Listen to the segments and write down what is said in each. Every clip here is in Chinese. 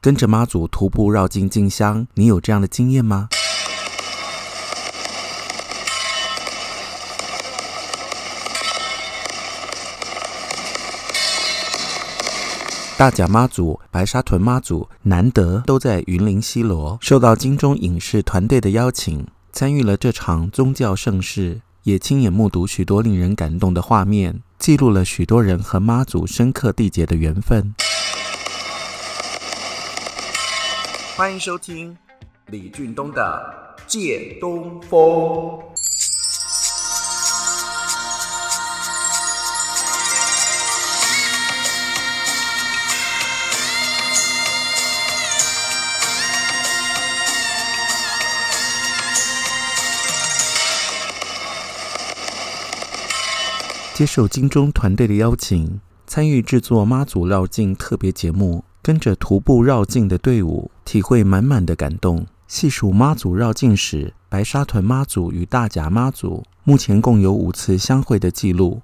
跟着妈祖徒步绕境进香，你有这样的经验吗？大甲妈祖、白沙屯妈祖难得都在云林西螺，受到金钟影视团队的邀请，参与了这场宗教盛事，也亲眼目睹许多令人感动的画面，记录了许多人和妈祖深刻缔结的缘分。欢迎收听李俊东的《借东风》。接受金钟团队的邀请，参与制作妈祖绕境特别节目，跟着徒步绕境的队伍，体会满满的感动。细数妈祖绕境时，白沙屯妈祖与大甲妈祖目前共有五次相会的记录。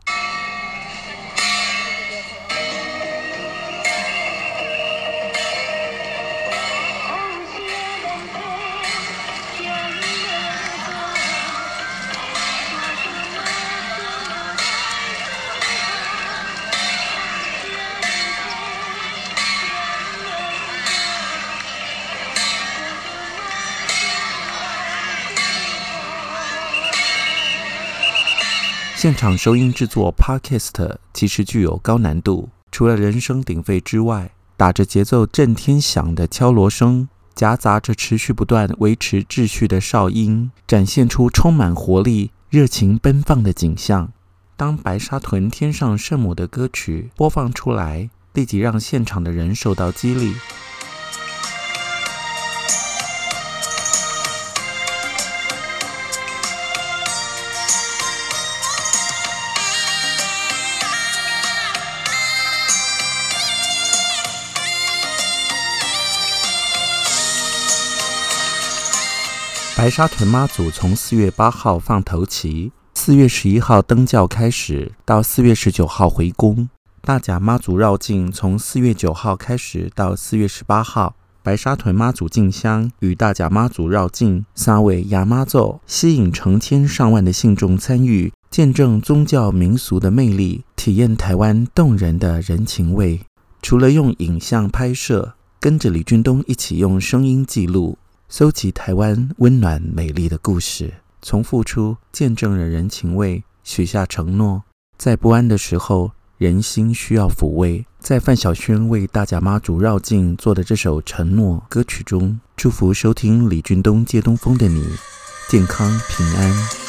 现场收音制作 Podcast 其实具有高难度，除了人声鼎沸之外，打着节奏震天响的敲锣声，夹杂着持续不断维持秩序的哨音，展现出充满活力、热情奔放的景象。当白沙屯天上圣母的歌曲播放出来，立即让现场的人受到激励。白沙屯妈祖从四月八号放头旗，四月十一号登轿开始，到四月十九号回宫。大甲妈祖绕境从四月九号开始到四月十八号。白沙屯妈祖进香与大甲妈祖绕境，三位亚妈奏吸引成千上万的信众参与，见证宗教民俗的魅力，体验台湾动人的人情味。除了用影像拍摄，跟着李俊东一起用声音记录。搜集台湾温暖美丽的故事，从付出见证了人情味，许下承诺，在不安的时候，人心需要抚慰。在范晓萱为大甲妈祖绕境做的这首承诺歌曲中，祝福收听李俊东借东风的你，健康平安。